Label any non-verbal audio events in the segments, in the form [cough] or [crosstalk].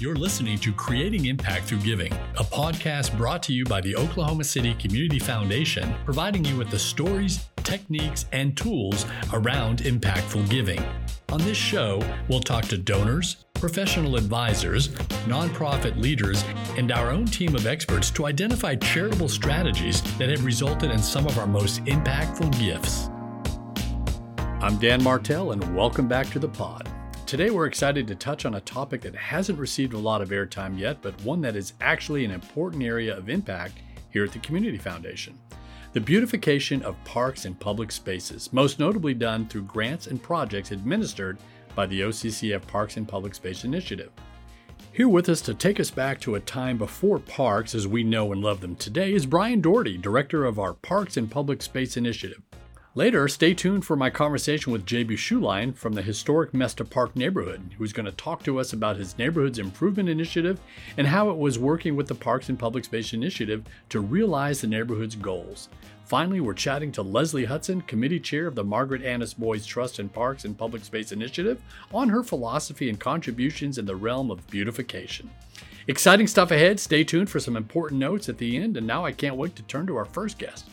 You're listening to Creating Impact Through Giving, a podcast brought to you by the Oklahoma City Community Foundation, providing you with the stories, techniques, and tools around impactful giving. On this show, we'll talk to donors, professional advisors, nonprofit leaders, and our own team of experts to identify charitable strategies that have resulted in some of our most impactful gifts. I'm Dan Martell, and welcome back to the pod. Today, we're excited to touch on a topic that hasn't received a lot of airtime yet, but one that is actually an important area of impact here at the Community Foundation the beautification of parks and public spaces, most notably done through grants and projects administered by the OCCF Parks and Public Space Initiative. Here with us to take us back to a time before parks as we know and love them today is Brian Doherty, Director of our Parks and Public Space Initiative. Later, stay tuned for my conversation with JB Schuline from the historic Mesta Park neighborhood, who's going to talk to us about his neighborhood's improvement initiative and how it was working with the Parks and Public Space Initiative to realize the neighborhood's goals. Finally, we're chatting to Leslie Hudson, committee chair of the Margaret Annis Boys Trust and Parks and Public Space Initiative, on her philosophy and contributions in the realm of beautification. Exciting stuff ahead. Stay tuned for some important notes at the end, and now I can't wait to turn to our first guest.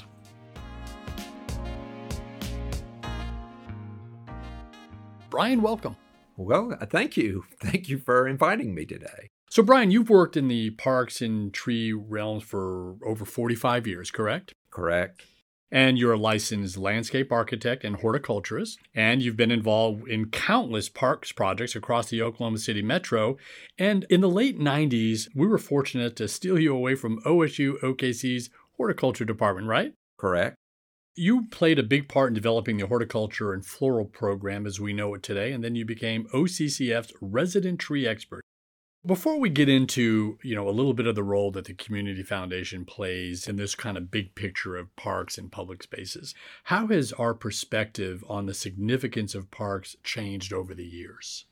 Brian, welcome. Well, uh, thank you. [laughs] Thank you for inviting me today. So, Brian, you've worked in the parks and tree realms for over 45 years, correct? Correct. And you're a licensed landscape architect and horticulturist, and you've been involved in countless parks projects across the Oklahoma City metro. And in the late 90s, we were fortunate to steal you away from OSU OKC's horticulture department, right? Correct. You played a big part in developing the horticulture and floral program as we know it today, and then you became OCCF's resident tree expert. Before we get into, you know, a little bit of the role that the community foundation plays in this kind of big picture of parks and public spaces, how has our perspective on the significance of parks changed over the years?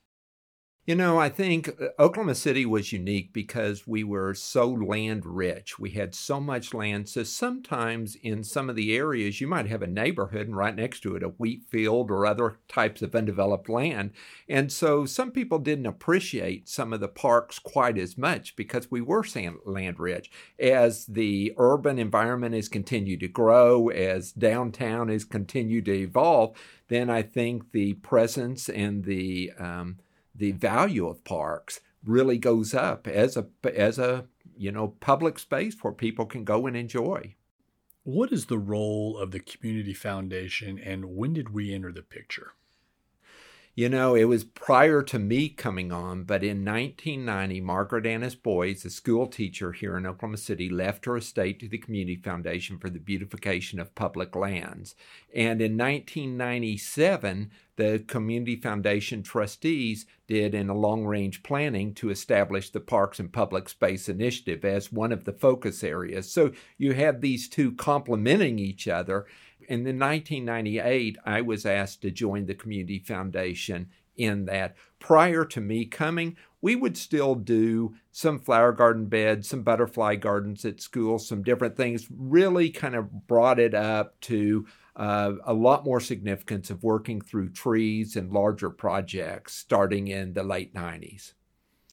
You know, I think uh, Oklahoma City was unique because we were so land rich. We had so much land. So sometimes in some of the areas, you might have a neighborhood and right next to it a wheat field or other types of undeveloped land. And so some people didn't appreciate some of the parks quite as much because we were land rich. As the urban environment has continued to grow, as downtown has continued to evolve, then I think the presence and the um, the value of parks really goes up as a as a you know public space where people can go and enjoy. What is the role of the community foundation and when did we enter the picture? You know, it was prior to me coming on, but in 1990, Margaret Annis Boys, a school teacher here in Oklahoma City, left her estate to the Community Foundation for the beautification of public lands. And in 1997, the Community Foundation trustees did in a long range planning to establish the Parks and Public Space Initiative as one of the focus areas. So you have these two complementing each other And in 1998, I was asked to join the Community Foundation in that. Prior to me coming, we would still do some flower garden beds, some butterfly gardens at school, some different things, really kind of brought it up to uh, a lot more significance of working through trees and larger projects starting in the late 90s.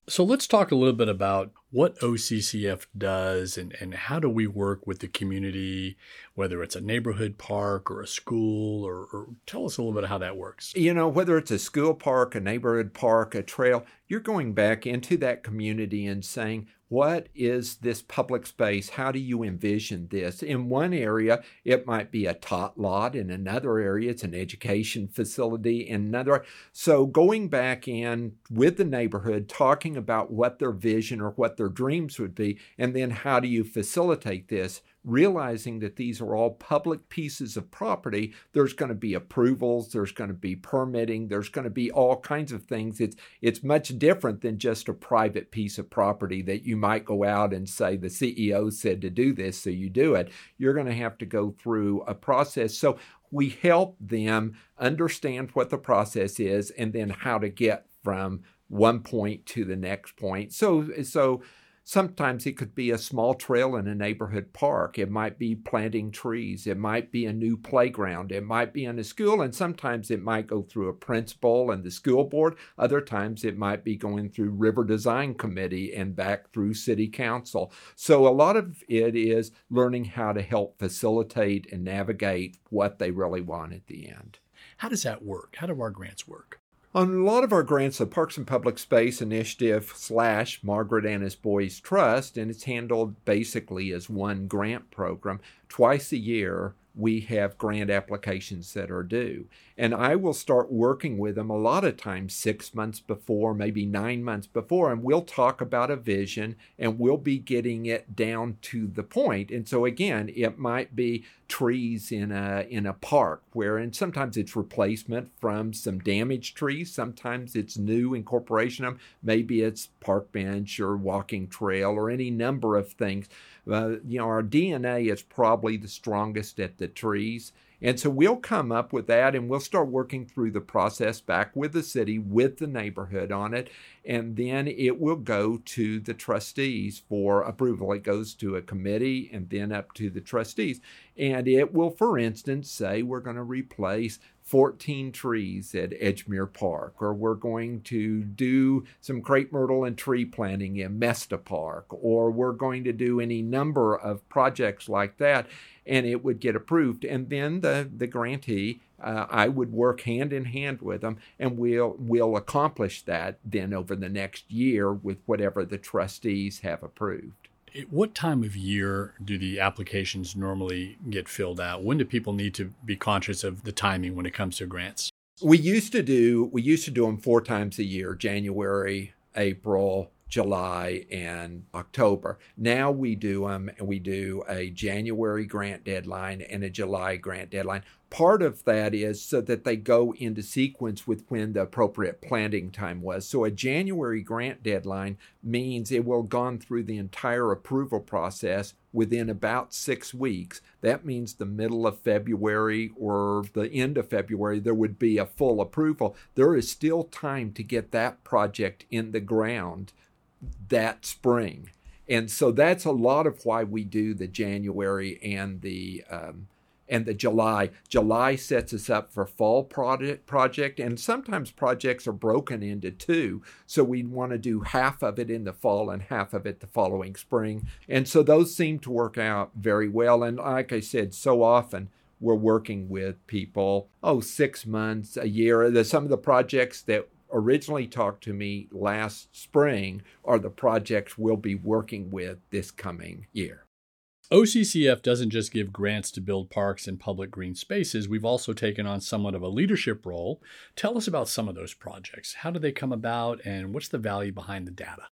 So let's talk a little bit about what OCCF does and, and how do we work with the community, whether it's a neighborhood park or a school, or, or tell us a little bit how that works. You know, whether it's a school park, a neighborhood park, a trail, you're going back into that community and saying, what is this public space? How do you envision this? In one area, it might be a tot lot. In another area, it's an education facility. In another, so going back in with the neighborhood, talking about what their vision or what their dreams would be, and then how do you facilitate this? realizing that these are all public pieces of property, there's going to be approvals, there's going to be permitting, there's going to be all kinds of things. It's it's much different than just a private piece of property that you might go out and say the CEO said to do this, so you do it. You're going to have to go through a process. So we help them understand what the process is and then how to get from one point to the next point. So so Sometimes it could be a small trail in a neighborhood park. It might be planting trees. It might be a new playground. It might be in a school. And sometimes it might go through a principal and the school board. Other times it might be going through River Design Committee and back through City Council. So a lot of it is learning how to help facilitate and navigate what they really want at the end. How does that work? How do our grants work? On a lot of our grants, the Parks and Public Space Initiative slash Margaret Annis Boys Trust, and it's handled basically as one grant program. Twice a year, we have grant applications that are due. And I will start working with them a lot of times six months before, maybe nine months before, and we'll talk about a vision and we'll be getting it down to the point. And so again, it might be trees in a in a park where and sometimes it's replacement from some damaged trees, sometimes it's new incorporation of maybe it's park bench or walking trail or any number of things. Uh, you know, our DNA is probably the strongest at the trees. And so we'll come up with that and we'll start working through the process back with the city, with the neighborhood on it. And then it will go to the trustees for approval. It goes to a committee and then up to the trustees. And it will, for instance, say we're going to replace 14 trees at Edgemere Park, or we're going to do some crepe myrtle and tree planting in Mesta Park, or we're going to do any number of projects like that, and it would get approved. And then the, the grantee, uh, I would work hand in hand with them, and we'll, we'll accomplish that then over the next year with whatever the trustees have approved what time of year do the applications normally get filled out? When do people need to be conscious of the timing when it comes to grants? We used to do we used to do them four times a year: January, April, July, and October. Now we do them, and we do a January grant deadline and a July grant deadline part of that is so that they go into sequence with when the appropriate planting time was. So a January grant deadline means it will have gone through the entire approval process within about six weeks. That means the middle of February or the end of February, there would be a full approval. There is still time to get that project in the ground that spring. And so that's a lot of why we do the January and the um, and the July. July sets us up for fall project, project, and sometimes projects are broken into two. So we want to do half of it in the fall and half of it the following spring. And so those seem to work out very well. And like I said, so often we're working with people, oh, six months, a year. There's some of the projects that originally talked to me last spring are the projects we'll be working with this coming year. OCCF doesn't just give grants to build parks and public green spaces. We've also taken on somewhat of a leadership role. Tell us about some of those projects. How do they come about, and what's the value behind the data?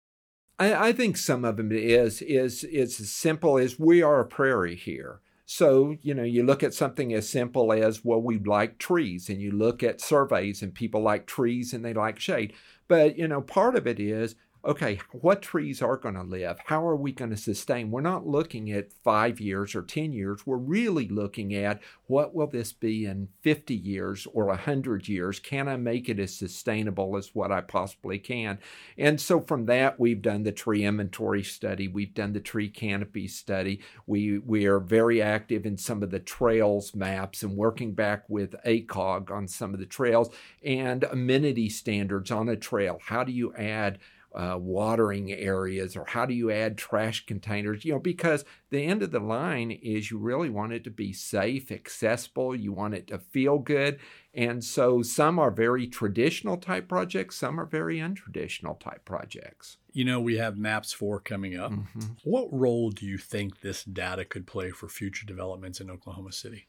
I, I think some of them is is it's as simple as we are a prairie here. So, you know, you look at something as simple as, well, we like trees, and you look at surveys, and people like trees and they like shade. But, you know, part of it is okay, what trees are going to live? How are we going to sustain? We're not looking at five years or 10 years. We're really looking at what will this be in 50 years or 100 years? Can I make it as sustainable as what I possibly can? And so from that, we've done the tree inventory study. We've done the tree canopy study. We, we are very active in some of the trails maps and working back with ACOG on some of the trails and amenity standards on a trail. How do you add uh, watering areas or how do you add trash containers? You know because the end of the line is you really want it to be safe accessible you want it to feel good. And so some are very traditional type projects some are very untraditional type projects. You know we have MAPS 4 coming up. Mm-hmm. what role do you think this data could play for future developments in oklahoma city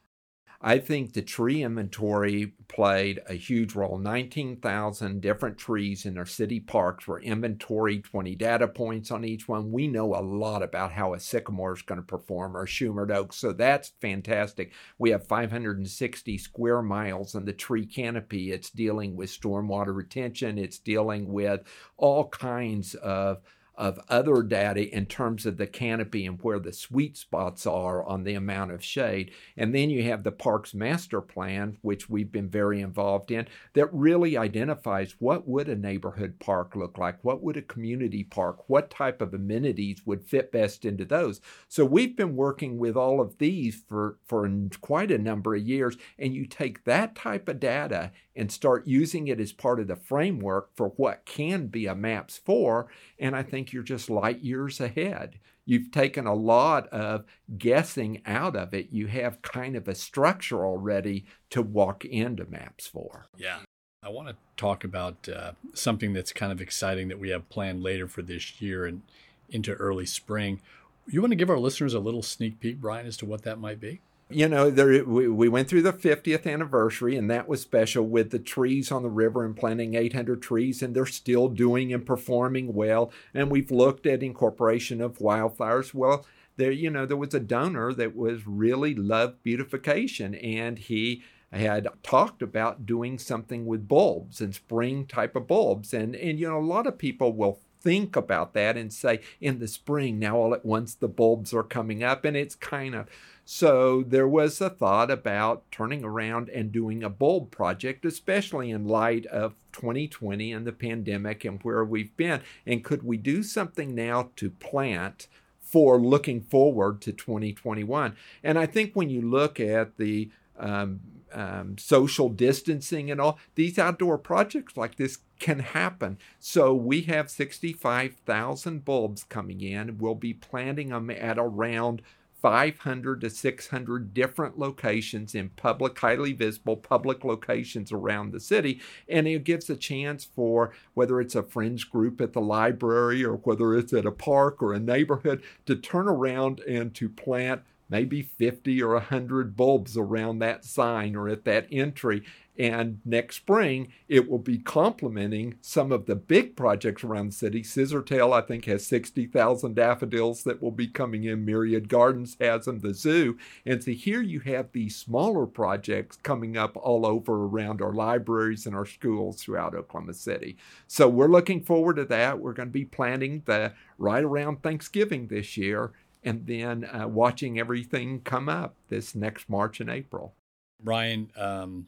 I think the tree inventory played a huge role. 19,000 different trees in our city parks were inventoried, 20 data points on each one. We know a lot about how a sycamore is going to perform or Shumard oak, so that's fantastic. We have 560 square miles in the tree canopy. It's dealing with stormwater retention, it's dealing with all kinds of of other data in terms of the canopy and where the sweet spots are on the amount of shade. And then you have the parks master plan, which we've been very involved in, that really identifies what would a neighborhood park look like? What would a community park? What type of amenities would fit best into those? So we've been working with all of these for, for quite a number of years. And you take that type of data and start using it as part of the framework for what can be a MAPS 4. And I think you're just light years ahead. You've taken a lot of guessing out of it. You have kind of a structure already to walk into MAPS 4. Yeah. I want to talk about uh, something that's kind of exciting that we have planned later for this year and into early spring. You want to give our listeners a little sneak peek, Brian, as to what that might be? You know, there we, we went through the 50th anniversary, and that was special with the trees on the river and planting 800 trees, and they're still doing and performing well. And we've looked at incorporation of wildflowers. Well, there, you know, there was a donor that was really loved beautification, and he had talked about doing something with bulbs and spring type of bulbs, and and you know, a lot of people will think about that and say in the spring now all at once the bulbs are coming up and it's kind of so there was a thought about turning around and doing a bulb project, especially in light of 2020 and the pandemic and where we've been. And could we do something now to plant for looking forward to 2021? And I think when you look at the um, um, social distancing and all, these outdoor projects like this can happen. So we have 65,000 bulbs coming in. We'll be planting them at around 500 to 600 different locations in public, highly visible public locations around the city. And it gives a chance for whether it's a friends group at the library or whether it's at a park or a neighborhood to turn around and to plant maybe 50 or 100 bulbs around that sign or at that entry and next spring, it will be complementing some of the big projects around the city. Scissortail, I think, has 60,000 daffodils that will be coming in. Myriad Gardens has them, the zoo. And so here you have these smaller projects coming up all over around our libraries and our schools throughout Oklahoma City. So we're looking forward to that. We're going to be planning the right around Thanksgiving this year and then uh, watching everything come up this next March and April. Brian, um,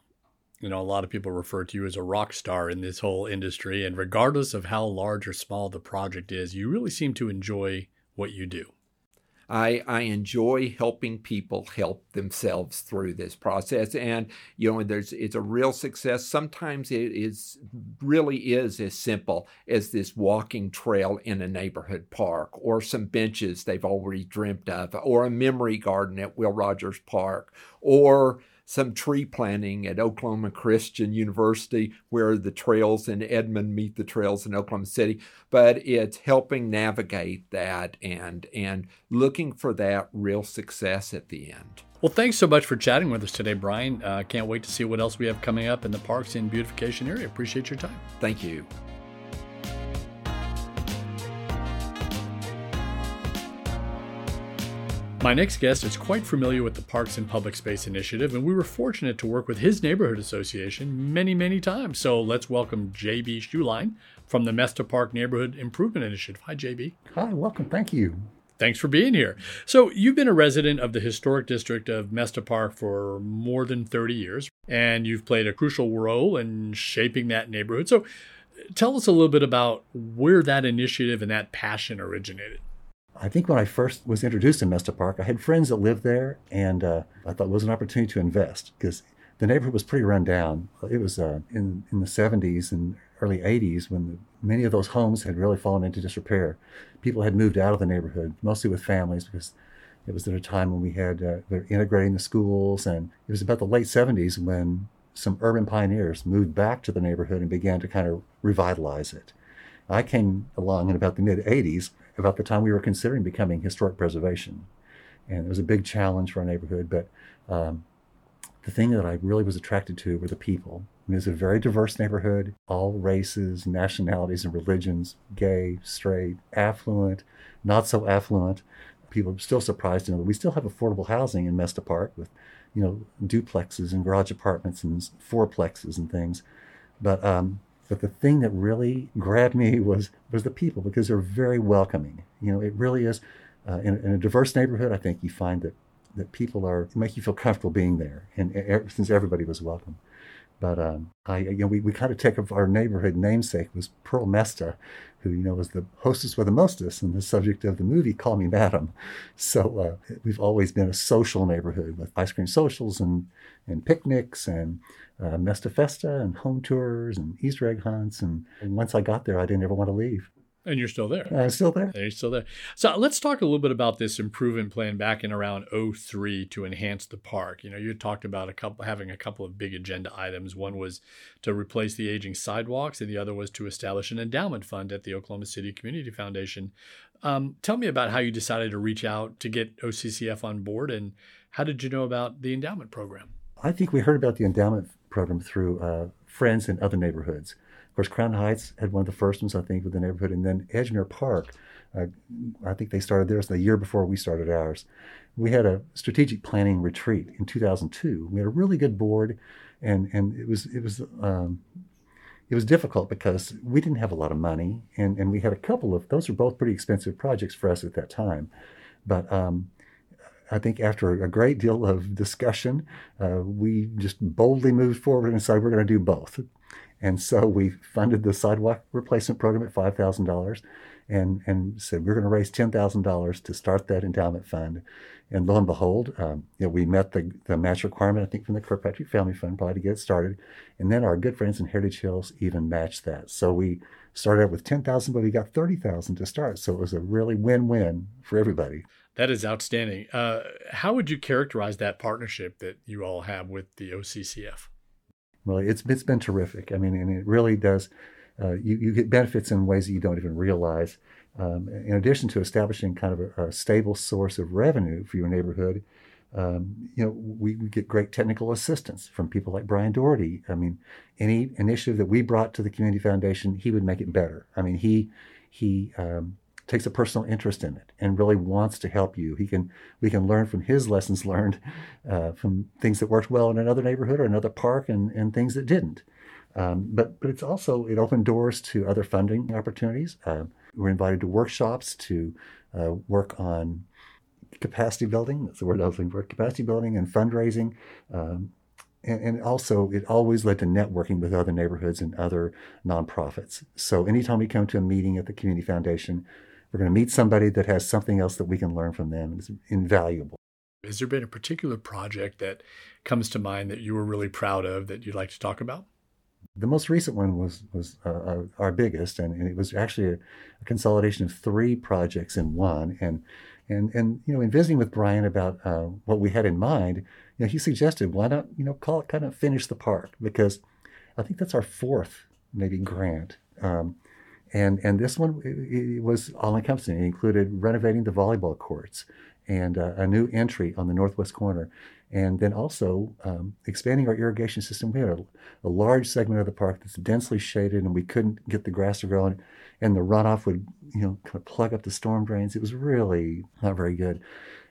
you know, a lot of people refer to you as a rock star in this whole industry. And regardless of how large or small the project is, you really seem to enjoy what you do. I, I enjoy helping people help themselves through this process. And, you know, there's it's a real success. Sometimes it is really is as simple as this walking trail in a neighborhood park or some benches they've already dreamt of, or a memory garden at Will Rogers Park, or some tree planting at Oklahoma Christian University, where the trails in Edmond meet the trails in Oklahoma City. But it's helping navigate that and and looking for that real success at the end. Well, thanks so much for chatting with us today, Brian. Uh, can't wait to see what else we have coming up in the parks and beautification area. Appreciate your time. Thank you. My next guest is quite familiar with the Parks and Public Space Initiative, and we were fortunate to work with his neighborhood association many, many times. So let's welcome JB Schuline from the Mesta Park Neighborhood Improvement Initiative. Hi, JB. Hi, welcome. Thank you. Thanks for being here. So, you've been a resident of the historic district of Mesta Park for more than 30 years, and you've played a crucial role in shaping that neighborhood. So, tell us a little bit about where that initiative and that passion originated. I think when I first was introduced to Mesta Park, I had friends that lived there, and uh, I thought it was an opportunity to invest because the neighborhood was pretty run down. It was uh, in in the 70s and early 80s when many of those homes had really fallen into disrepair. People had moved out of the neighborhood, mostly with families, because it was at a time when we had uh, they integrating the schools, and it was about the late 70s when some urban pioneers moved back to the neighborhood and began to kind of revitalize it. I came along in about the mid 80s about the time we were considering becoming historic preservation. And it was a big challenge for our neighborhood, but um, the thing that I really was attracted to were the people. I mean, it's a very diverse neighborhood, all races, nationalities, and religions gay, straight, affluent, not so affluent. People are still surprised to know that we still have affordable housing in Mesta Park with, you know, duplexes and garage apartments and fourplexes and things. But um, But the thing that really grabbed me was was the people because they're very welcoming. You know, it really is. Uh, in, in, a diverse neighborhood, I think you find that that people are make you feel comfortable being there, and, since everybody was welcome. But um, I, you know, we, we kind of take of our neighborhood namesake was Pearl Mesta, who you know was the hostess with the mostess and the subject of the movie Call Me Madam. So uh, we've always been a social neighborhood with ice cream socials and and picnics and uh, Mesta Festa and home tours and Easter egg hunts. And, and once I got there, I didn't ever want to leave. And you're still there. I'm still there. You're still there. So let's talk a little bit about this improvement plan back in around 03 to enhance the park. You know, you talked about a couple having a couple of big agenda items. One was to replace the aging sidewalks, and the other was to establish an endowment fund at the Oklahoma City Community Foundation. Um, tell me about how you decided to reach out to get OCCF on board, and how did you know about the endowment program? I think we heard about the endowment program through uh, friends in other neighborhoods. Of course, Crown Heights had one of the first ones, I think, with the neighborhood, and then Edgemere Park. Uh, I think they started theirs the year before we started ours. We had a strategic planning retreat in 2002. We had a really good board, and and it was it was um, it was difficult because we didn't have a lot of money, and and we had a couple of those were both pretty expensive projects for us at that time, but. Um, I think after a great deal of discussion, uh, we just boldly moved forward and decided we're going to do both. And so we funded the sidewalk replacement program at $5,000 and, and said we're going to raise $10,000 to start that endowment fund. And lo and behold, um, you know, we met the, the match requirement, I think, from the Kirkpatrick Family Fund probably to get started. And then our good friends in Heritage Hills even matched that. So we started out with 10000 but we got 30000 to start. So it was a really win-win for everybody. That is outstanding. Uh, how would you characterize that partnership that you all have with the OCCF? Well, it's it's been terrific. I mean, and it really does. Uh, you you get benefits in ways that you don't even realize. Um, in addition to establishing kind of a, a, stable source of revenue for your neighborhood, um, you know, we, we, get great technical assistance from people like Brian Doherty. I mean, any initiative that we brought to the community foundation, he would make it better. I mean, he he um, takes a personal interest in it and really wants to help you. He can we can learn from his lessons [laughs] learned uh, from things that worked well in another neighborhood or another park and, and things that didn't. Um, but but it's also it opened doors to other funding opportunities. Uh, we're invited to workshops to uh, work on capacity building. That's the word I was looking for: capacity building and fundraising. Um, and, and, also, it always led to networking with other neighborhoods and other nonprofits. So, anytime we come to a meeting at the Community Foundation, we're going to meet somebody that has something else that we can learn from them. It's invaluable. Has there been a particular project that comes to mind that you were really proud of that you'd like to talk about? The most recent one was was uh, uh, our biggest, and, and, it was actually a, a, consolidation of three projects in one. And and and you know, in visiting with Brian about uh, what we had in mind, you know, he suggested why not you know call it kind of finish the park because I think that's our fourth maybe grant. Um, and and this one it, it was all encompassing. It included renovating the volleyball courts and uh, a new entry on the northwest corner, and then also um, expanding our irrigation system. We had a, a, large segment of the park that's densely shaded, and we couldn't get the grass to grow, and, and the runoff would you know kind of plug up the storm drains. It was really not very good,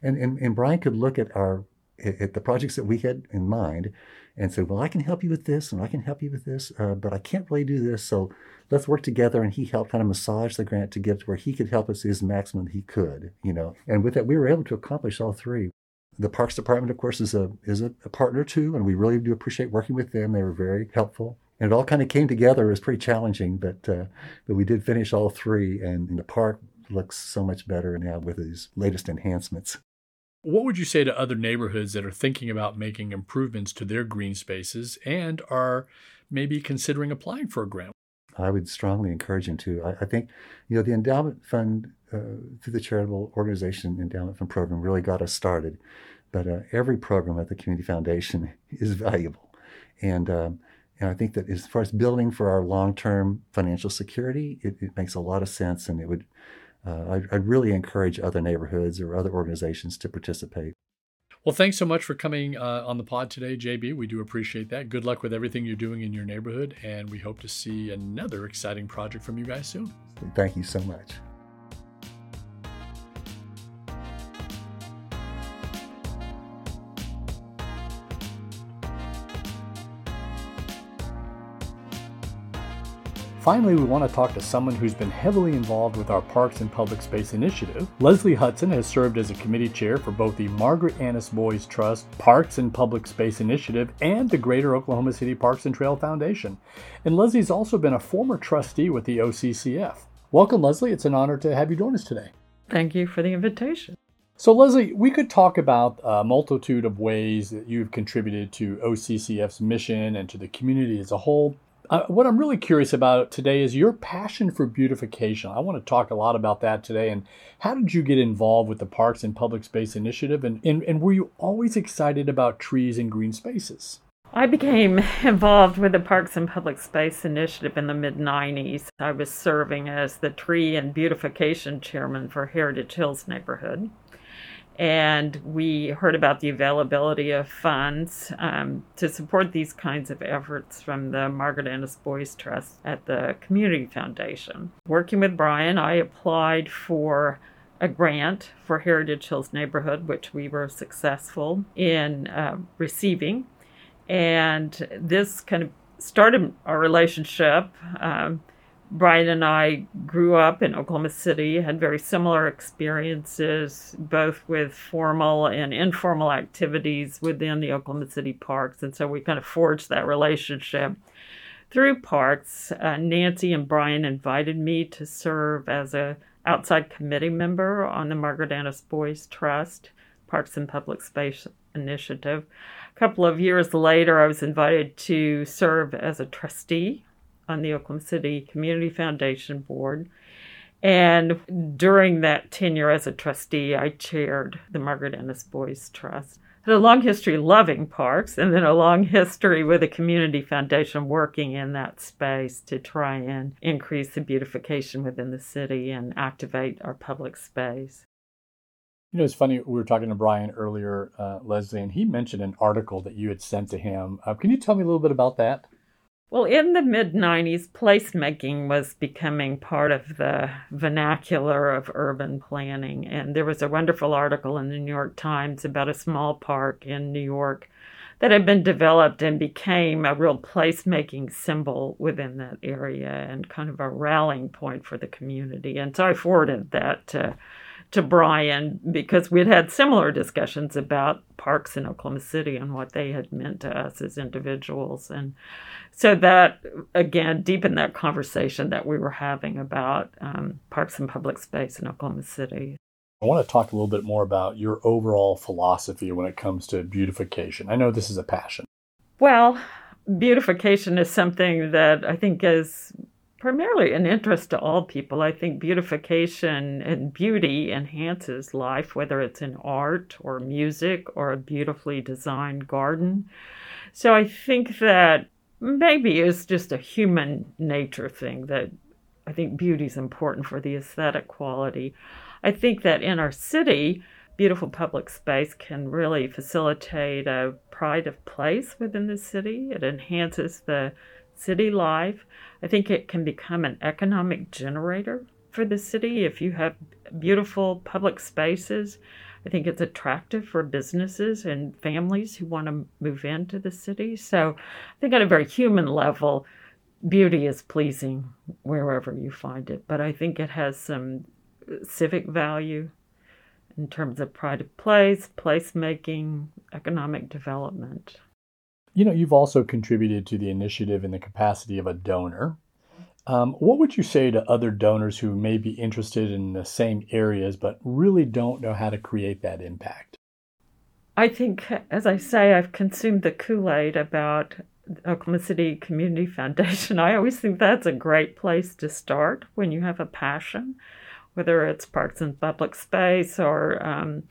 and and, and Brian could look at our at the projects that we had in mind and said, Well, I can help you with this and I can help you with this, uh, but I can't really do this. So let's work together. And he helped kind of massage the grant to get to where he could help us his maximum he could, you know. And with that, we were able to accomplish all three. The Parks Department, of course, is a is a, a partner too, and we really do appreciate working with them. They were very helpful and it all kind of came together. It was pretty challenging, but uh, but we did finish all three, and, and, the park looks so much better now with these latest enhancements. What would you say to other neighborhoods that are thinking about making improvements to their green spaces and are maybe considering applying for a grant? I would strongly encourage them to. I, I think, you know, the endowment fund uh, through the charitable organization endowment fund program really got us started. But uh, every program at the community foundation [laughs] is valuable, and um, and I think that as far as building for our long term financial security, it, it makes a lot of sense, and it would uh, I'd, I'd really encourage other neighborhoods or other organizations to participate. Well, thanks so much for coming uh, on the pod today, JB. We do appreciate that. Good luck with everything you're doing in your neighborhood, and we hope to see another exciting project from you guys soon. Thank you so much. Finally, we want to talk to someone who's been heavily involved with our Parks and Public Space initiative. Leslie Hudson has served as a committee chair for both the Margaret Annis Boys Trust Parks and Public Space Initiative and the Greater Oklahoma City Parks and Trail Foundation. And Leslie's also been a former trustee with the OCCF. Welcome, Leslie. It's an honor to have you join us today. Thank you for the invitation. So, Leslie, we could talk about a multitude of ways that you've contributed to OCCF's mission and to the community as a whole. Uh, what I'm really curious about today is your passion for beautification. I want to talk a lot about that today. And how did you get involved with the Parks and Public Space Initiative? And, and, and were you always excited about trees and green spaces? I became [laughs] involved with the Parks and Public Space Initiative in the mid 90s. I was serving as the tree and beautification chairman for Heritage Hills neighborhood and we heard about the availability of funds um, to support these kinds of efforts from the Margaret Annis Boys Trust at the Community Foundation. Working with Brian, I applied for a grant for Heritage Hills Neighborhood, which we were successful in uh, receiving. And this kind of started our relationship. Um, Brian and I grew up in Oklahoma City, had very similar experiences, both with formal and informal activities within the Oklahoma City parks. And so we kind of forged that relationship through parks. Uh, Nancy and Brian invited me to serve as a outside committee member on the Margaret Annis Boys Trust Parks and Public Space Initiative. A couple of years later, I was invited to serve as a trustee on the Oklahoma City Community Foundation Board. And during that tenure as a trustee, I chaired the Margaret Annis Boys Trust. Had a long history loving parks and then a long history with the Community Foundation working in that space to try and increase the beautification within the city and activate our public space. You know, it's funny. We were talking to Brian earlier, uh, Leslie, and he mentioned an article that you had sent to him. Uh, can you tell me a little bit about that? Well, in the mid 90s, placemaking was becoming part of the vernacular of urban planning. And there was a wonderful article in the New York Times about a small park in New York that had been developed and became a real placemaking symbol within that area and kind of a rallying point for the community. And so I forwarded that to to Brian because we'd had similar discussions about parks in Oklahoma City and what they had meant to us as individuals. And so that, again, deepened that conversation that we were having about um, parks and public space in Oklahoma City. I want to talk a little bit more about your overall philosophy when it comes to beautification. I know this is a passion. Well, beautification is something that I think is primarily an interest to all people. I think beautification and beauty enhances life, whether it's in art or music or a beautifully designed garden. So I think that maybe it's just a human nature thing that I think beauty is important for the aesthetic quality. I think that in our city, beautiful public space can really facilitate a pride of place within the city. It enhances the city life. I think it can become an economic generator for the city if you have beautiful public spaces. I think it's attractive for businesses and families who want to move into the city. So I think at a very human level, beauty is pleasing wherever you find it. But I think it has some civic value in terms of pride of place, placemaking, economic development. You know, you've also contributed to the initiative in the capacity of a donor. Um, what would you say to other donors who may be interested in the same areas but really don't know how to create that impact? I think, as I say, I've consumed the Kool Aid about Oklahoma City Community [laughs] Foundation. I always think that's a great place to start when you have a passion, whether it's parks and public space or um,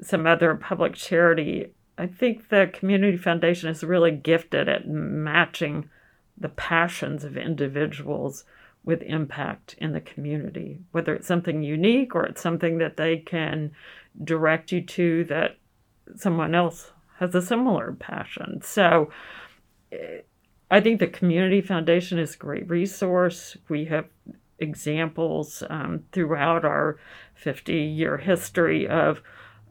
some other public charity. I think the Community Foundation is really gifted at matching the passions of individuals with impact in the community, whether it's something unique or it's something that they can direct you to that someone else has a similar passion. So I think the Community Foundation is a great resource. We have examples um, throughout our 50 year history of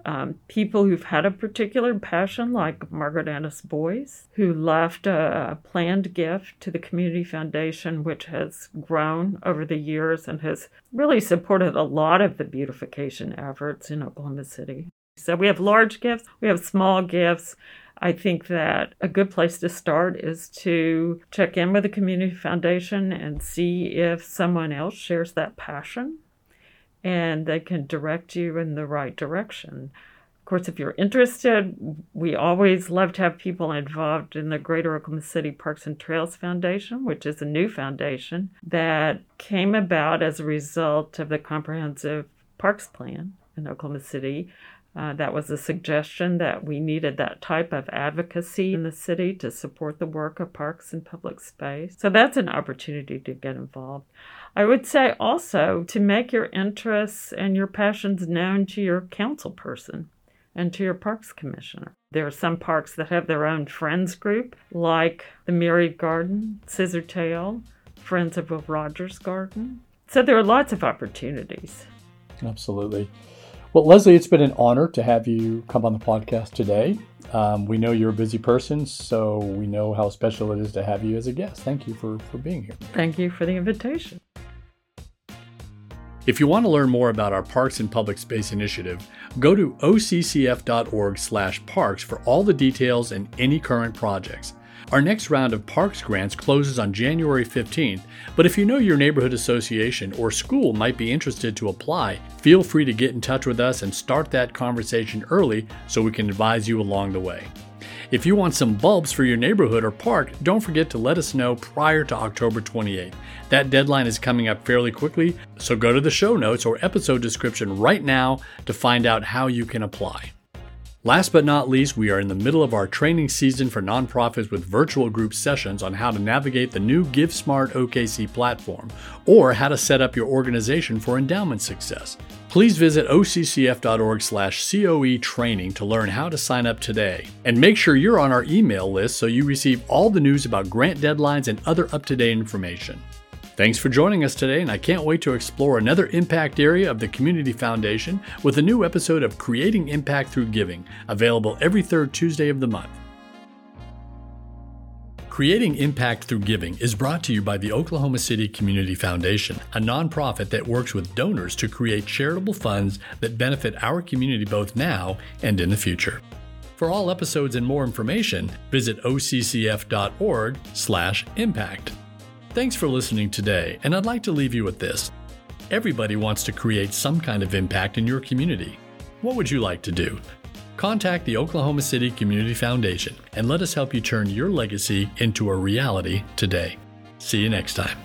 um, people who've had a particular passion, like Margaret Annis Boys, who left a, a, planned gift to the Community Foundation, which has grown over the years and has really supported a lot of the beautification efforts in Oklahoma City. So we have large gifts, we have small gifts. I think that a good place to start is to check in with the Community Foundation and see if someone else shares that passion and they can direct you in the right direction. Of course, if you're interested, we always love to have people involved in the Greater Oklahoma City Parks and Trails Foundation, which is a new foundation that came about as a result of the Comprehensive Parks Plan in Oklahoma City. Uh, that was a suggestion that we needed that type of advocacy in the city to support the work of parks and public space. So that's an opportunity to get involved. I would say also to make your interests and your passions known to your council person and to your parks commissioner. There are some parks that have their own friends group, like the Myriad Garden, Scissortail, Friends of Will Rogers Garden. So there are lots of opportunities. Absolutely. Well, Leslie, it's been an honor to have you come on the podcast today. Um, we know you're a busy person, so we know how special it is to have you as a guest. Thank you for, for being here. Thank you for the invitation. If you want to learn more about our Parks and Public Space Initiative, go to occf.org/parks for all the details and any current projects. Our next round of parks grants closes on January 15th, but if you know your neighborhood association or school might be interested to apply, feel free to get in touch with us and start that conversation early so we can advise you along the way. If you want some bulbs for your neighborhood or park, don't forget to let us know prior to October 28th. That deadline is coming up fairly quickly, so go to the show notes or episode description right now to find out how you can apply. Last but not least, we are in the middle of our training season for nonprofits with virtual group sessions on how to navigate the new GiveSmart OKC platform or how to set up your organization for endowment success. Please visit occf.org/coe training to learn how to sign up today. And make sure you're on our email list so you receive all the news about grant deadlines and other up-to-date information. Thanks for joining us today, and I can't wait to explore another impact area of the Community Foundation with a new episode of Creating Impact Through Giving, available every third Tuesday of the month. Creating Impact Through Giving is brought to you by the Oklahoma City Community Foundation, a nonprofit that works with donors to create charitable funds that benefit our community both now and in the future. For all episodes and more information, visit occf.org/impact. Thanks for listening today, and I'd like to leave you with this. Everybody wants to create some kind of impact in your community. What would you like to do? Contact the Oklahoma City Community Foundation and let us help you turn your legacy into a reality today. See you next time.